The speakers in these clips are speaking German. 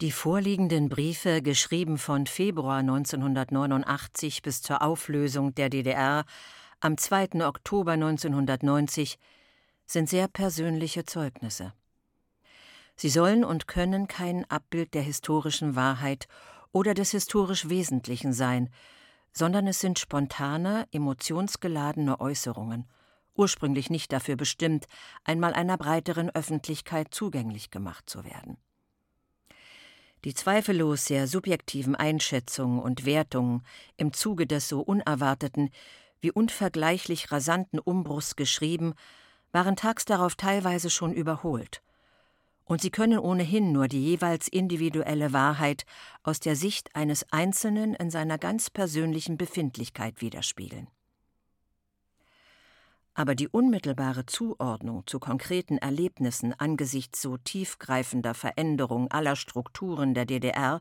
Die vorliegenden Briefe, geschrieben von Februar 1989 bis zur Auflösung der DDR am 2. Oktober 1990, sind sehr persönliche Zeugnisse. Sie sollen und können kein Abbild der historischen Wahrheit oder des historisch Wesentlichen sein, sondern es sind spontane, emotionsgeladene Äußerungen, ursprünglich nicht dafür bestimmt, einmal einer breiteren Öffentlichkeit zugänglich gemacht zu werden. Die zweifellos sehr subjektiven Einschätzungen und Wertungen im Zuge des so unerwarteten wie unvergleichlich rasanten Umbruchs geschrieben, waren tags darauf teilweise schon überholt. Und sie können ohnehin nur die jeweils individuelle Wahrheit aus der Sicht eines Einzelnen in seiner ganz persönlichen Befindlichkeit widerspiegeln aber die unmittelbare Zuordnung zu konkreten Erlebnissen angesichts so tiefgreifender Veränderung aller Strukturen der DDR,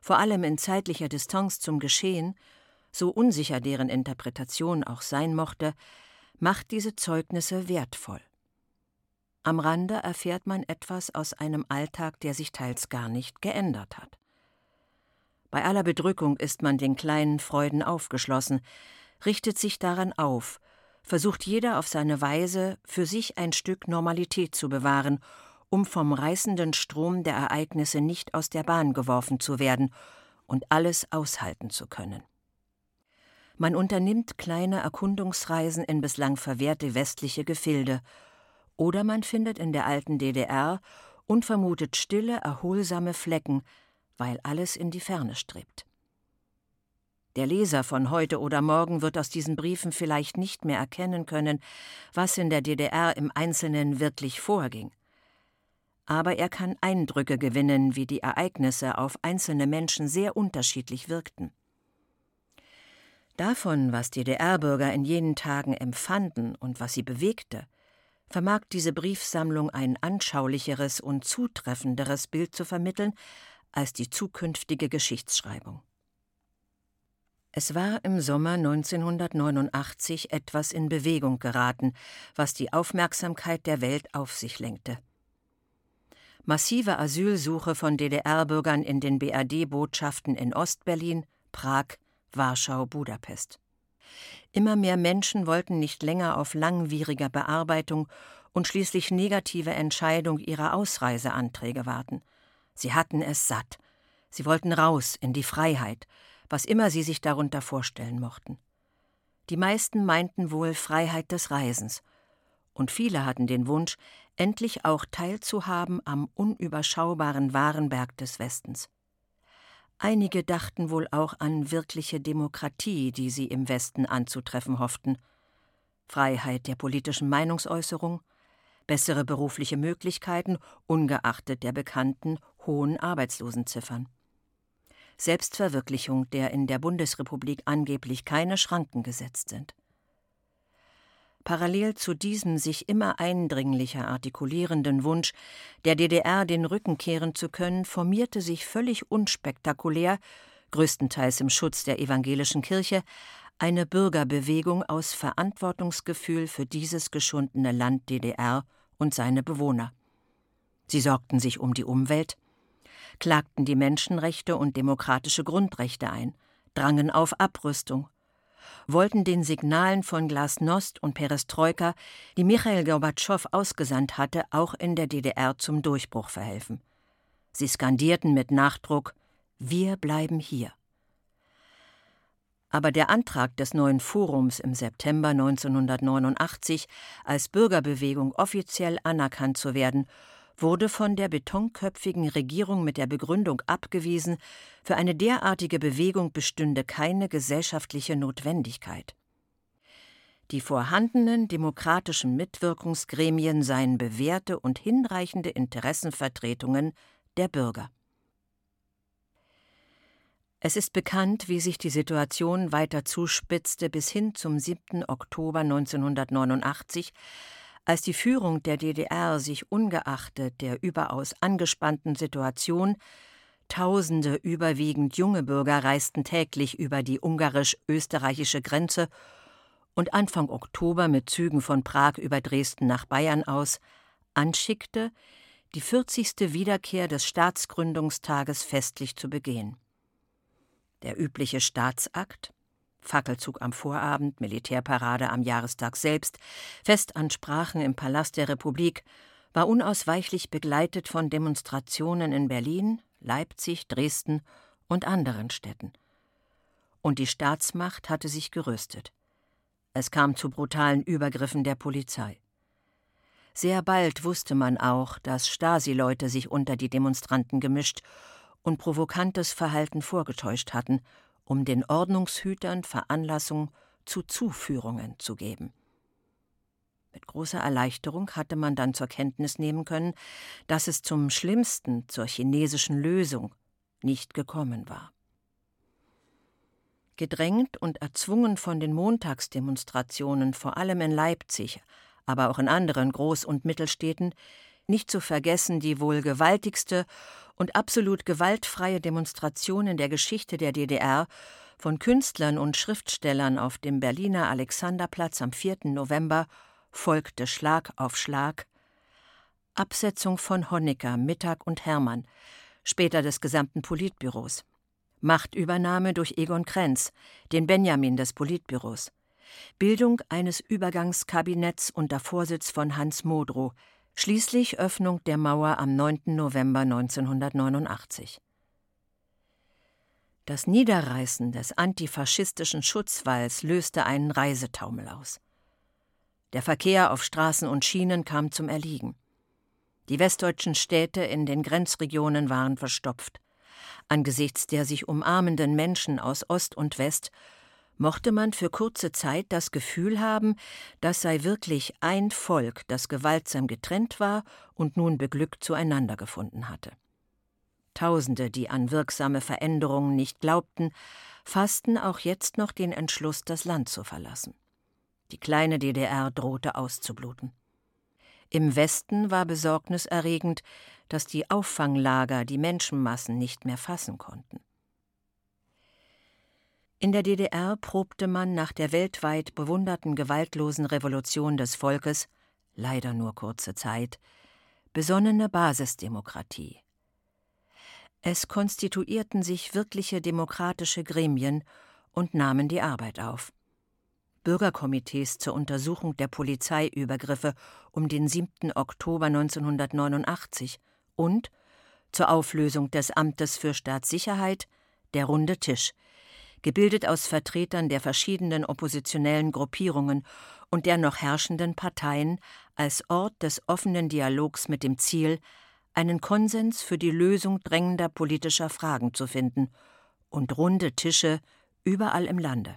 vor allem in zeitlicher Distanz zum Geschehen, so unsicher deren Interpretation auch sein mochte, macht diese Zeugnisse wertvoll. Am Rande erfährt man etwas aus einem Alltag, der sich teils gar nicht geändert hat. Bei aller Bedrückung ist man den kleinen Freuden aufgeschlossen, richtet sich daran auf, versucht jeder auf seine Weise für sich ein Stück Normalität zu bewahren, um vom reißenden Strom der Ereignisse nicht aus der Bahn geworfen zu werden und alles aushalten zu können. Man unternimmt kleine Erkundungsreisen in bislang verwehrte westliche Gefilde, oder man findet in der alten DDR unvermutet stille, erholsame Flecken, weil alles in die Ferne strebt. Der Leser von heute oder morgen wird aus diesen Briefen vielleicht nicht mehr erkennen können, was in der DDR im Einzelnen wirklich vorging. Aber er kann Eindrücke gewinnen, wie die Ereignisse auf einzelne Menschen sehr unterschiedlich wirkten. Davon, was DDR-Bürger in jenen Tagen empfanden und was sie bewegte, vermag diese Briefsammlung ein anschaulicheres und zutreffenderes Bild zu vermitteln als die zukünftige Geschichtsschreibung. Es war im Sommer 1989 etwas in Bewegung geraten, was die Aufmerksamkeit der Welt auf sich lenkte. Massive Asylsuche von DDR-Bürgern in den BRD-Botschaften in Ostberlin, Prag, Warschau, Budapest. Immer mehr Menschen wollten nicht länger auf langwieriger Bearbeitung und schließlich negative Entscheidung ihrer Ausreiseanträge warten. Sie hatten es satt. Sie wollten raus in die Freiheit, was immer sie sich darunter vorstellen mochten. Die meisten meinten wohl Freiheit des Reisens, und viele hatten den Wunsch, endlich auch teilzuhaben am unüberschaubaren Warenberg des Westens. Einige dachten wohl auch an wirkliche Demokratie, die sie im Westen anzutreffen hofften, Freiheit der politischen Meinungsäußerung, bessere berufliche Möglichkeiten, ungeachtet der bekannten hohen Arbeitslosenziffern. Selbstverwirklichung, der in der Bundesrepublik angeblich keine Schranken gesetzt sind. Parallel zu diesem sich immer eindringlicher artikulierenden Wunsch, der DDR den Rücken kehren zu können, formierte sich völlig unspektakulär, größtenteils im Schutz der evangelischen Kirche, eine Bürgerbewegung aus Verantwortungsgefühl für dieses geschundene Land DDR und seine Bewohner. Sie sorgten sich um die Umwelt, klagten die Menschenrechte und demokratische Grundrechte ein, drangen auf Abrüstung, wollten den Signalen von Glasnost und Perestroika, die Michail Gorbatschow ausgesandt hatte, auch in der DDR zum Durchbruch verhelfen. Sie skandierten mit Nachdruck Wir bleiben hier. Aber der Antrag des neuen Forums im September 1989, als Bürgerbewegung offiziell anerkannt zu werden wurde von der betonköpfigen Regierung mit der Begründung abgewiesen, für eine derartige Bewegung bestünde keine gesellschaftliche Notwendigkeit. Die vorhandenen demokratischen Mitwirkungsgremien seien bewährte und hinreichende Interessenvertretungen der Bürger. Es ist bekannt, wie sich die Situation weiter zuspitzte bis hin zum 7. Oktober 1989, als die Führung der DDR sich ungeachtet der überaus angespannten Situation Tausende überwiegend junge Bürger reisten täglich über die ungarisch-österreichische Grenze und Anfang Oktober mit Zügen von Prag über Dresden nach Bayern aus anschickte, die 40. Wiederkehr des Staatsgründungstages festlich zu begehen. Der übliche Staatsakt, Fackelzug am Vorabend, Militärparade am Jahrestag selbst, Festansprachen im Palast der Republik, war unausweichlich begleitet von Demonstrationen in Berlin, Leipzig, Dresden und anderen Städten. Und die Staatsmacht hatte sich gerüstet. Es kam zu brutalen Übergriffen der Polizei. Sehr bald wusste man auch, dass Stasi-Leute sich unter die Demonstranten gemischt und provokantes Verhalten vorgetäuscht hatten, um den Ordnungshütern Veranlassung zu Zuführungen zu geben. Mit großer Erleichterung hatte man dann zur Kenntnis nehmen können, dass es zum Schlimmsten, zur chinesischen Lösung, nicht gekommen war. Gedrängt und erzwungen von den Montagsdemonstrationen, vor allem in Leipzig, aber auch in anderen Groß- und Mittelstädten, nicht zu vergessen die wohl gewaltigste und absolut gewaltfreie Demonstration in der Geschichte der DDR von Künstlern und Schriftstellern auf dem Berliner Alexanderplatz am 4. November folgte Schlag auf Schlag Absetzung von Honecker, Mittag und Hermann, später des gesamten Politbüros. Machtübernahme durch Egon Krenz, den Benjamin des Politbüros. Bildung eines Übergangskabinetts unter Vorsitz von Hans Modrow, schließlich Öffnung der Mauer am 9. November 1989. Das Niederreißen des antifaschistischen Schutzwalls löste einen Reisetaumel aus. Der Verkehr auf Straßen und Schienen kam zum Erliegen. Die westdeutschen Städte in den Grenzregionen waren verstopft. Angesichts der sich umarmenden Menschen aus Ost und West mochte man für kurze Zeit das Gefühl haben, das sei wirklich ein Volk, das gewaltsam getrennt war und nun beglückt zueinander gefunden hatte. Tausende, die an wirksame Veränderungen nicht glaubten, fassten auch jetzt noch den Entschluss, das Land zu verlassen. Die kleine DDR drohte auszubluten. Im Westen war besorgniserregend, dass die Auffanglager die Menschenmassen nicht mehr fassen konnten. In der DDR probte man nach der weltweit bewunderten gewaltlosen Revolution des Volkes, leider nur kurze Zeit, besonnene Basisdemokratie. Es konstituierten sich wirkliche demokratische Gremien und nahmen die Arbeit auf. Bürgerkomitees zur Untersuchung der Polizeiübergriffe um den 7. Oktober 1989 und zur Auflösung des Amtes für Staatssicherheit der Runde Tisch, gebildet aus Vertretern der verschiedenen oppositionellen Gruppierungen und der noch herrschenden Parteien, als Ort des offenen Dialogs mit dem Ziel, einen Konsens für die Lösung drängender politischer Fragen zu finden und runde Tische überall im Lande.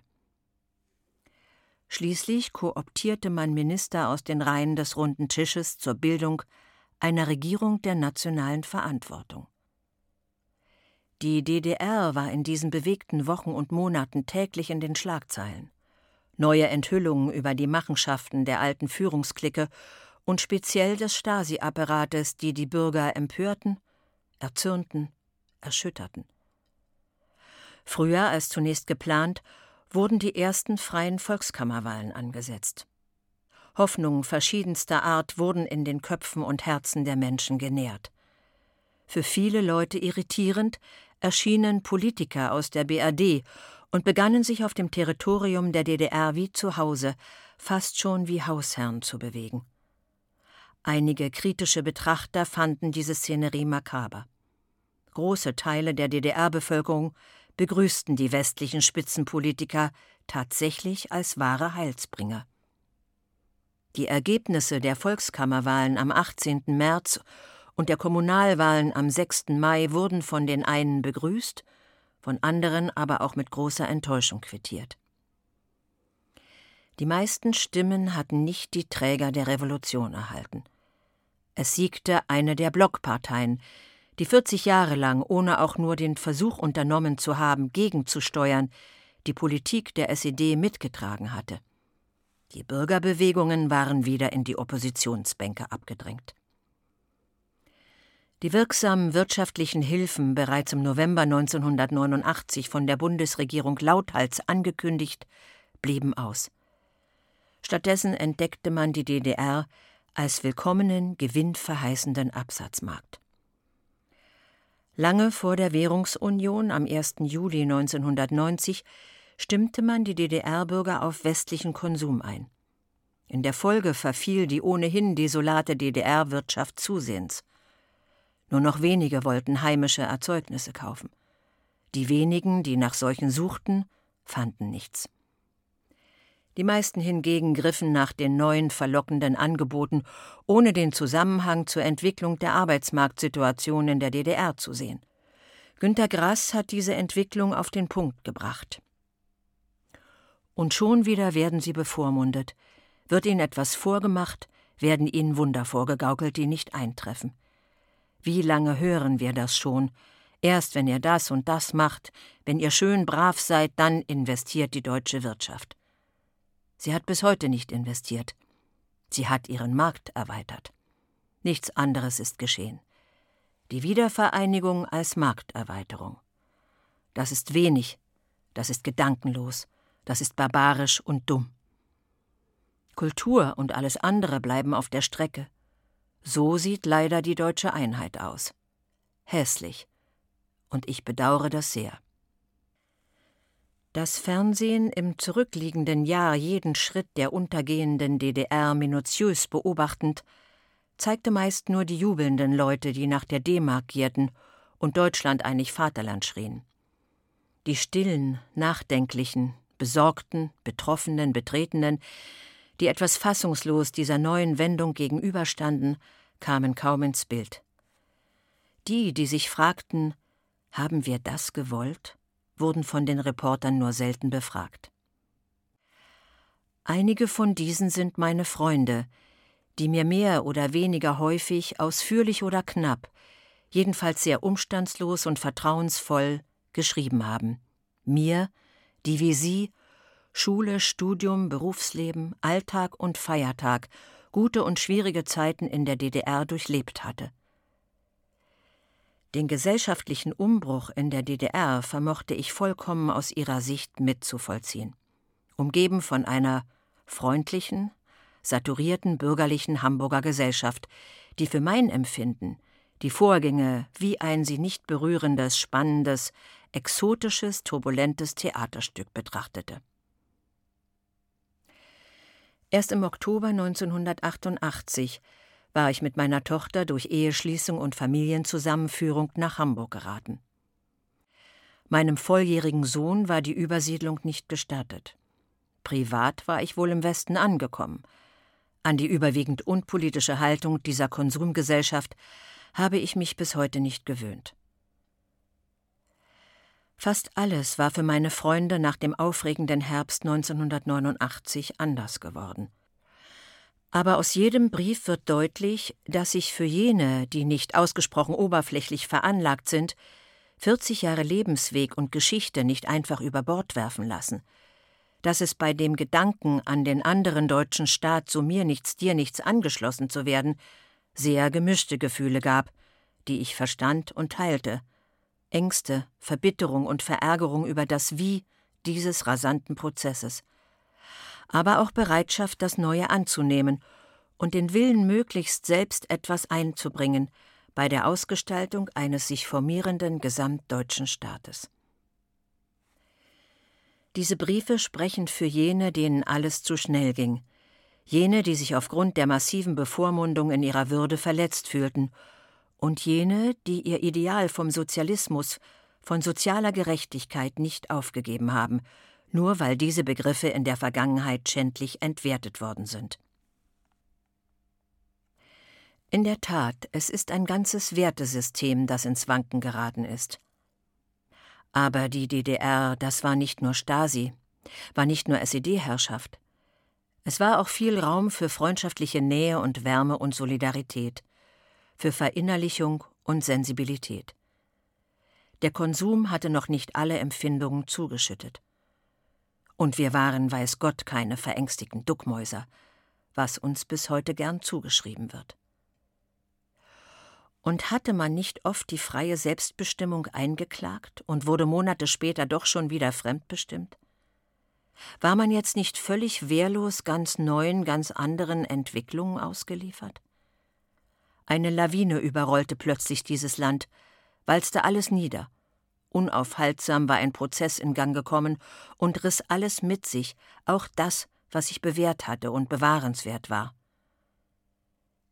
Schließlich kooptierte man Minister aus den Reihen des runden Tisches zur Bildung einer Regierung der nationalen Verantwortung. Die DDR war in diesen bewegten Wochen und Monaten täglich in den Schlagzeilen. Neue Enthüllungen über die Machenschaften der alten Führungsklicke und speziell des Stasi-Apparates, die die Bürger empörten, erzürnten, erschütterten. Früher als zunächst geplant, wurden die ersten freien Volkskammerwahlen angesetzt. Hoffnungen verschiedenster Art wurden in den Köpfen und Herzen der Menschen genährt. Für viele Leute irritierend erschienen Politiker aus der BRD und begannen sich auf dem Territorium der DDR wie zu Hause, fast schon wie Hausherren zu bewegen. Einige kritische Betrachter fanden diese Szenerie makaber. Große Teile der DDR-Bevölkerung begrüßten die westlichen Spitzenpolitiker tatsächlich als wahre Heilsbringer. Die Ergebnisse der Volkskammerwahlen am 18. März und der Kommunalwahlen am 6. Mai wurden von den einen begrüßt, von anderen aber auch mit großer Enttäuschung quittiert. Die meisten Stimmen hatten nicht die Träger der Revolution erhalten. Es siegte eine der Blockparteien, die 40 Jahre lang, ohne auch nur den Versuch unternommen zu haben, gegenzusteuern, die Politik der SED mitgetragen hatte. Die Bürgerbewegungen waren wieder in die Oppositionsbänke abgedrängt. Die wirksamen wirtschaftlichen Hilfen, bereits im November 1989 von der Bundesregierung lauthals angekündigt, blieben aus. Stattdessen entdeckte man die DDR als willkommenen, gewinnverheißenden Absatzmarkt. Lange vor der Währungsunion am 1. Juli 1990 stimmte man die DDR-Bürger auf westlichen Konsum ein. In der Folge verfiel die ohnehin desolate DDR-Wirtschaft zusehends. Nur noch wenige wollten heimische Erzeugnisse kaufen. Die wenigen, die nach solchen suchten, fanden nichts. Die meisten hingegen griffen nach den neuen verlockenden Angeboten, ohne den Zusammenhang zur Entwicklung der Arbeitsmarktsituation in der DDR zu sehen. Günter Grass hat diese Entwicklung auf den Punkt gebracht. Und schon wieder werden sie bevormundet, wird ihnen etwas vorgemacht, werden ihnen Wunder vorgegaukelt, die nicht eintreffen. Wie lange hören wir das schon? Erst wenn ihr das und das macht, wenn ihr schön brav seid, dann investiert die deutsche Wirtschaft. Sie hat bis heute nicht investiert. Sie hat ihren Markt erweitert. Nichts anderes ist geschehen. Die Wiedervereinigung als Markterweiterung. Das ist wenig, das ist gedankenlos, das ist barbarisch und dumm. Kultur und alles andere bleiben auf der Strecke. So sieht leider die deutsche Einheit aus. Hässlich. Und ich bedauere das sehr. Das Fernsehen im zurückliegenden Jahr jeden Schritt der untergehenden DDR minutiös beobachtend, zeigte meist nur die jubelnden Leute, die nach der D-Mark gierten und Deutschland einig Vaterland schrien. Die stillen, nachdenklichen, besorgten, betroffenen, betretenen, die etwas fassungslos dieser neuen Wendung gegenüberstanden, kamen kaum ins Bild. Die, die sich fragten, haben wir das gewollt, wurden von den Reportern nur selten befragt. Einige von diesen sind meine Freunde, die mir mehr oder weniger häufig, ausführlich oder knapp, jedenfalls sehr umstandslos und vertrauensvoll geschrieben haben. Mir, die wie Sie Schule, Studium, Berufsleben, Alltag und Feiertag, gute und schwierige Zeiten in der DDR durchlebt hatte. Den gesellschaftlichen Umbruch in der DDR vermochte ich vollkommen aus ihrer Sicht mitzuvollziehen. Umgeben von einer freundlichen, saturierten bürgerlichen Hamburger Gesellschaft, die für mein Empfinden die Vorgänge wie ein sie nicht berührendes, spannendes, exotisches, turbulentes Theaterstück betrachtete. Erst im Oktober 1988 war ich mit meiner Tochter durch Eheschließung und Familienzusammenführung nach Hamburg geraten. Meinem volljährigen Sohn war die Übersiedlung nicht gestattet. Privat war ich wohl im Westen angekommen. An die überwiegend unpolitische Haltung dieser Konsumgesellschaft habe ich mich bis heute nicht gewöhnt. Fast alles war für meine Freunde nach dem aufregenden Herbst 1989 anders geworden. Aber aus jedem Brief wird deutlich, dass sich für jene, die nicht ausgesprochen oberflächlich veranlagt sind, 40 Jahre Lebensweg und Geschichte nicht einfach über Bord werfen lassen, dass es bei dem Gedanken an den anderen deutschen Staat so mir nichts, dir nichts angeschlossen zu werden, sehr gemischte Gefühle gab, die ich verstand und teilte – Ängste, Verbitterung und Verärgerung über das Wie dieses rasanten Prozesses, aber auch Bereitschaft, das Neue anzunehmen und den Willen, möglichst selbst etwas einzubringen bei der Ausgestaltung eines sich formierenden gesamtdeutschen Staates. Diese Briefe sprechen für jene, denen alles zu schnell ging, jene, die sich aufgrund der massiven Bevormundung in ihrer Würde verletzt fühlten und jene, die ihr Ideal vom Sozialismus, von sozialer Gerechtigkeit nicht aufgegeben haben, nur weil diese Begriffe in der Vergangenheit schändlich entwertet worden sind. In der Tat, es ist ein ganzes Wertesystem, das ins Wanken geraten ist. Aber die DDR, das war nicht nur Stasi, war nicht nur SED-Herrschaft. Es war auch viel Raum für freundschaftliche Nähe und Wärme und Solidarität – für Verinnerlichung und Sensibilität. Der Konsum hatte noch nicht alle Empfindungen zugeschüttet. Und wir waren, weiß Gott, keine verängstigten Duckmäuser, was uns bis heute gern zugeschrieben wird. Und hatte man nicht oft die freie Selbstbestimmung eingeklagt und wurde Monate später doch schon wieder fremdbestimmt? War man jetzt nicht völlig wehrlos ganz neuen, ganz anderen Entwicklungen ausgeliefert? Eine Lawine überrollte plötzlich dieses Land, walzte alles nieder. Unaufhaltsam war ein Prozess in Gang gekommen und riss alles mit sich, auch das, was sich bewährt hatte und bewahrenswert war.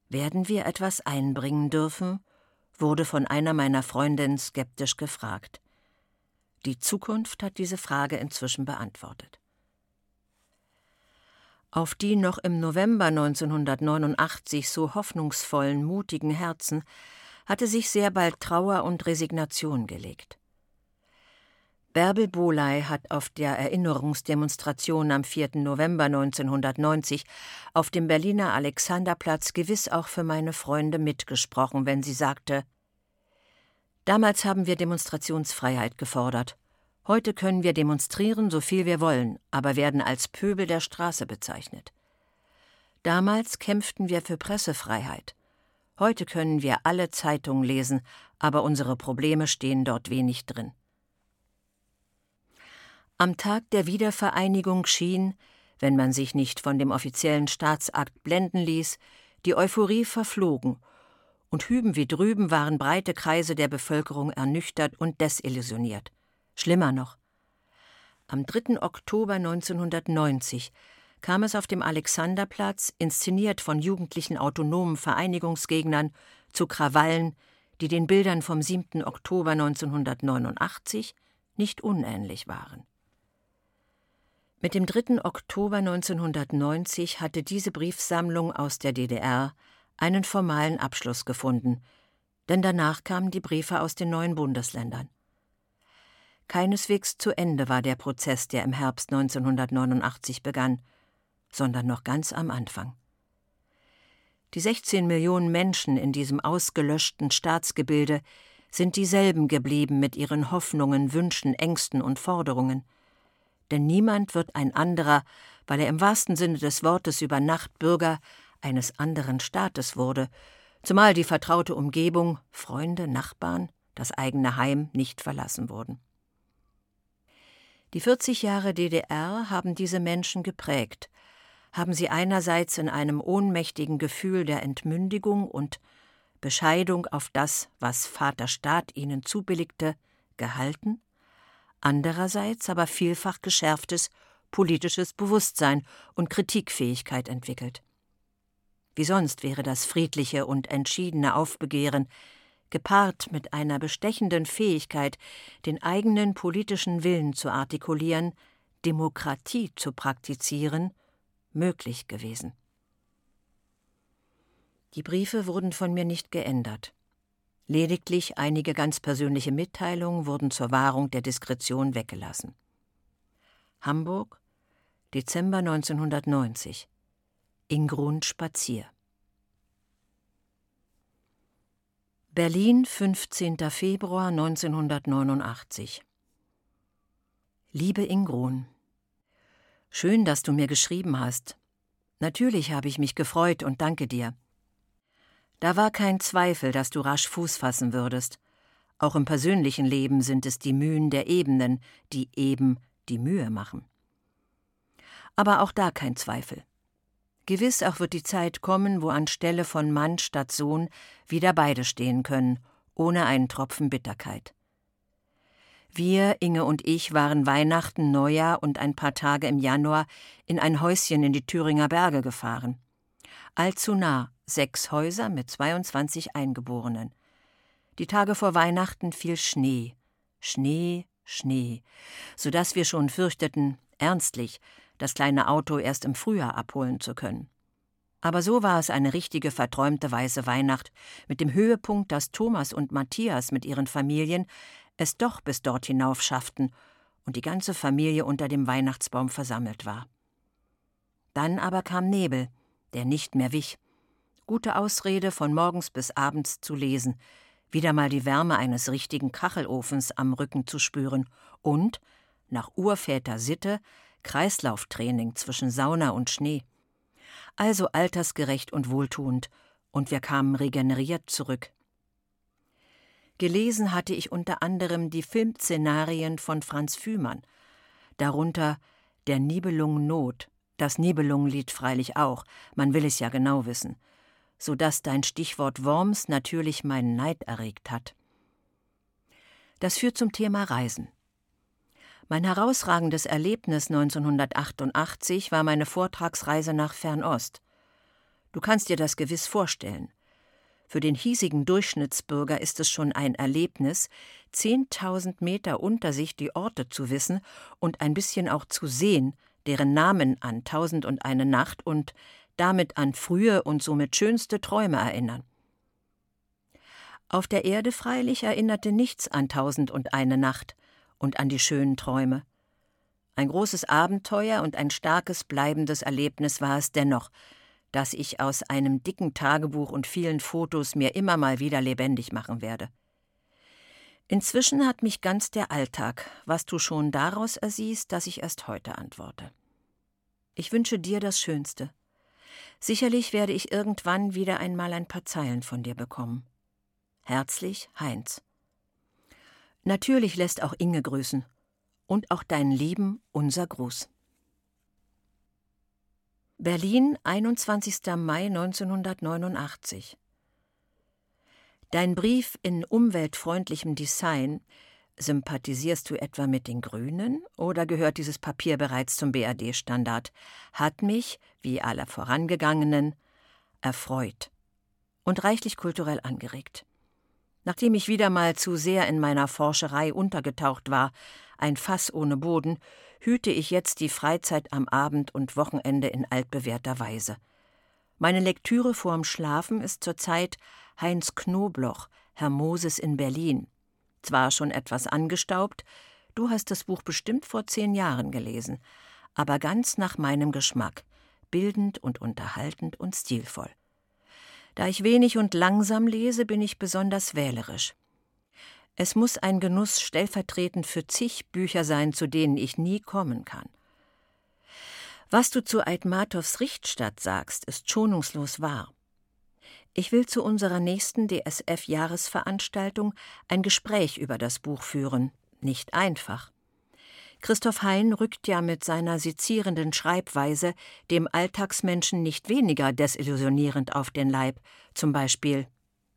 Werden wir etwas einbringen dürfen? wurde von einer meiner Freundinnen skeptisch gefragt. Die Zukunft hat diese Frage inzwischen beantwortet. Auf die noch im November 1989 so hoffnungsvollen, mutigen Herzen hatte sich sehr bald Trauer und Resignation gelegt. Bärbel Boley hat auf der Erinnerungsdemonstration am 4. November 1990 auf dem Berliner Alexanderplatz gewiss auch für meine Freunde mitgesprochen, wenn sie sagte: Damals haben wir Demonstrationsfreiheit gefordert. Heute können wir demonstrieren, so viel wir wollen, aber werden als Pöbel der Straße bezeichnet. Damals kämpften wir für Pressefreiheit. Heute können wir alle Zeitungen lesen, aber unsere Probleme stehen dort wenig drin. Am Tag der Wiedervereinigung schien, wenn man sich nicht von dem offiziellen Staatsakt blenden ließ, die Euphorie verflogen, und hüben wie drüben waren breite Kreise der Bevölkerung ernüchtert und desillusioniert. Schlimmer noch. Am 3. Oktober 1990 kam es auf dem Alexanderplatz, inszeniert von jugendlichen autonomen Vereinigungsgegnern, zu Krawallen, die den Bildern vom 7. Oktober 1989 nicht unähnlich waren. Mit dem 3. Oktober 1990 hatte diese Briefsammlung aus der DDR einen formalen Abschluss gefunden, denn danach kamen die Briefe aus den neuen Bundesländern. Keineswegs zu Ende war der Prozess, der im Herbst 1989 begann, sondern noch ganz am Anfang. Die 16 Millionen Menschen in diesem ausgelöschten Staatsgebilde sind dieselben geblieben mit ihren Hoffnungen, Wünschen, Ängsten und Forderungen – denn niemand wird ein anderer, weil er im wahrsten Sinne des Wortes über Nacht Bürger eines anderen Staates wurde, zumal die vertraute Umgebung, Freunde, Nachbarn, das eigene Heim nicht verlassen wurden. Die 40 Jahre DDR haben diese Menschen geprägt, haben sie einerseits in einem ohnmächtigen Gefühl der Entmündigung und Bescheidung auf das, was Vater Staat ihnen zubilligte, gehalten, andererseits aber vielfach geschärftes politisches Bewusstsein und Kritikfähigkeit entwickelt. Wie sonst wäre das friedliche und entschiedene Aufbegehren, gepaart mit einer bestechenden Fähigkeit, den eigenen politischen Willen zu artikulieren, Demokratie zu praktizieren, möglich gewesen. Die Briefe wurden von mir nicht geändert. Lediglich einige ganz persönliche Mitteilungen wurden zur Wahrung der Diskretion weggelassen. Hamburg, Dezember 1990. Ingrun Spazier. Berlin, 15. Februar 1989. Liebe Ingrun, schön, dass du mir geschrieben hast. Natürlich habe ich mich gefreut und danke dir. Da war kein Zweifel, dass du rasch Fuß fassen würdest. Auch im persönlichen Leben sind es die Mühen der Ebenen, die eben die Mühe machen. Aber auch da kein Zweifel. Gewiss auch wird die Zeit kommen, wo anstelle von Mann statt Sohn wieder beide stehen können, ohne einen Tropfen Bitterkeit. Wir, Inge und ich, waren Weihnachten, Neujahr und ein paar Tage im Januar in ein Häuschen in die Thüringer Berge gefahren. Allzu nah, sechs Häuser mit 22 Eingeborenen. Die Tage vor Weihnachten fiel Schnee, Schnee, Schnee, so dass wir schon fürchteten, ernstlich, das kleine Auto erst im Frühjahr abholen zu können. Aber so war es eine richtige verträumte weiße Weihnacht, mit dem Höhepunkt, dass Thomas und Matthias mit ihren Familien es doch bis dort hinauf schafften und die ganze Familie unter dem Weihnachtsbaum versammelt war. Dann aber kam Nebel, der nicht mehr wich, gute Ausrede, von morgens bis abends zu lesen, wieder mal die Wärme eines richtigen Kachelofens am Rücken zu spüren und, nach Urväter Sitte, Kreislauftraining zwischen Sauna und Schnee. Also altersgerecht und wohltuend, und wir kamen regeneriert zurück. Gelesen hatte ich unter anderem die Filmszenarien von Franz Fühmann, darunter der Nibelung Not, das Nibelungenlied freilich auch, man will es ja genau wissen, so dass dein Stichwort Worms natürlich meinen Neid erregt hat. Das führt zum Thema Reisen. Mein herausragendes Erlebnis 1988 war meine Vortragsreise nach Fernost. Du kannst dir das gewiss vorstellen. Für den hiesigen Durchschnittsbürger ist es schon ein Erlebnis, 10.000 Meter unter sich die Orte zu wissen und ein bisschen auch zu sehen, deren Namen an Tausend und eine Nacht und damit an frühe und somit schönste Träume erinnern. Auf der Erde freilich erinnerte nichts an Tausend und eine Nacht und an die schönen Träume. Ein großes Abenteuer und ein starkes bleibendes Erlebnis war es dennoch, das ich aus einem dicken Tagebuch und vielen Fotos mir immer mal wieder lebendig machen werde. Inzwischen hat mich ganz der Alltag, was du schon daraus ersiehst, dass ich erst heute antworte. Ich wünsche dir das Schönste. Sicherlich werde ich irgendwann wieder einmal ein paar Zeilen von dir bekommen. Herzlich, Heinz. Natürlich lässt auch Inge grüßen. Und auch deinen Lieben unser Gruß. Berlin, 21. Mai 1989. Dein Brief in umweltfreundlichem Design Sympathisierst du etwa mit den Grünen oder gehört dieses Papier bereits zum BRD-Standard? Hat mich, wie alle vorangegangenen, erfreut und reichlich kulturell angeregt. Nachdem ich wieder mal zu sehr in meiner Forscherei untergetaucht war, ein Fass ohne Boden, hüte ich jetzt die Freizeit am Abend und Wochenende in altbewährter Weise. Meine Lektüre vorm Schlafen ist zurzeit Heinz Knobloch, Herr Moses in Berlin. Zwar schon etwas angestaubt, du hast das Buch bestimmt vor zehn Jahren gelesen, aber ganz nach meinem Geschmack, bildend und unterhaltend und stilvoll. Da ich wenig und langsam lese, bin ich besonders wählerisch. Es muss ein Genuss stellvertretend für zig Bücher sein, zu denen ich nie kommen kann. Was du zu Aitmatows Richtstadt sagst, ist schonungslos wahr. Ich will zu unserer nächsten DSF-Jahresveranstaltung ein Gespräch über das Buch führen. Nicht einfach. Christoph Hein rückt ja mit seiner sezierenden Schreibweise dem Alltagsmenschen nicht weniger desillusionierend auf den Leib, zum Beispiel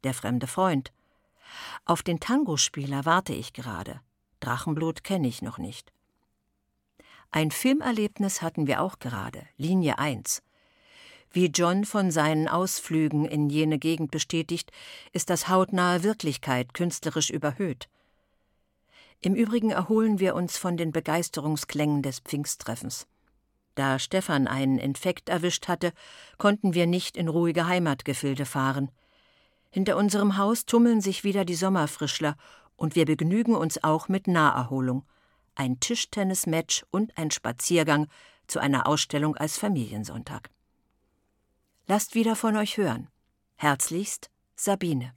Der fremde Freund. Auf den Tangospieler warte ich gerade. Drachenblut kenne ich noch nicht. Ein Filmerlebnis hatten wir auch gerade, Linie 1. Wie John von seinen Ausflügen in jene Gegend bestätigt, ist das hautnahe Wirklichkeit künstlerisch überhöht. Im Übrigen erholen wir uns von den Begeisterungsklängen des Pfingsttreffens. Da Stefan einen Infekt erwischt hatte, konnten wir nicht in ruhige Heimatgefilde fahren. Hinter unserem Haus tummeln sich wieder die Sommerfrischler, und wir begnügen uns auch mit Naherholung. Ein Tischtennismatch und ein Spaziergang zu einer Ausstellung als Familiensonntag. Lasst wieder von euch hören. Herzlichst Sabine.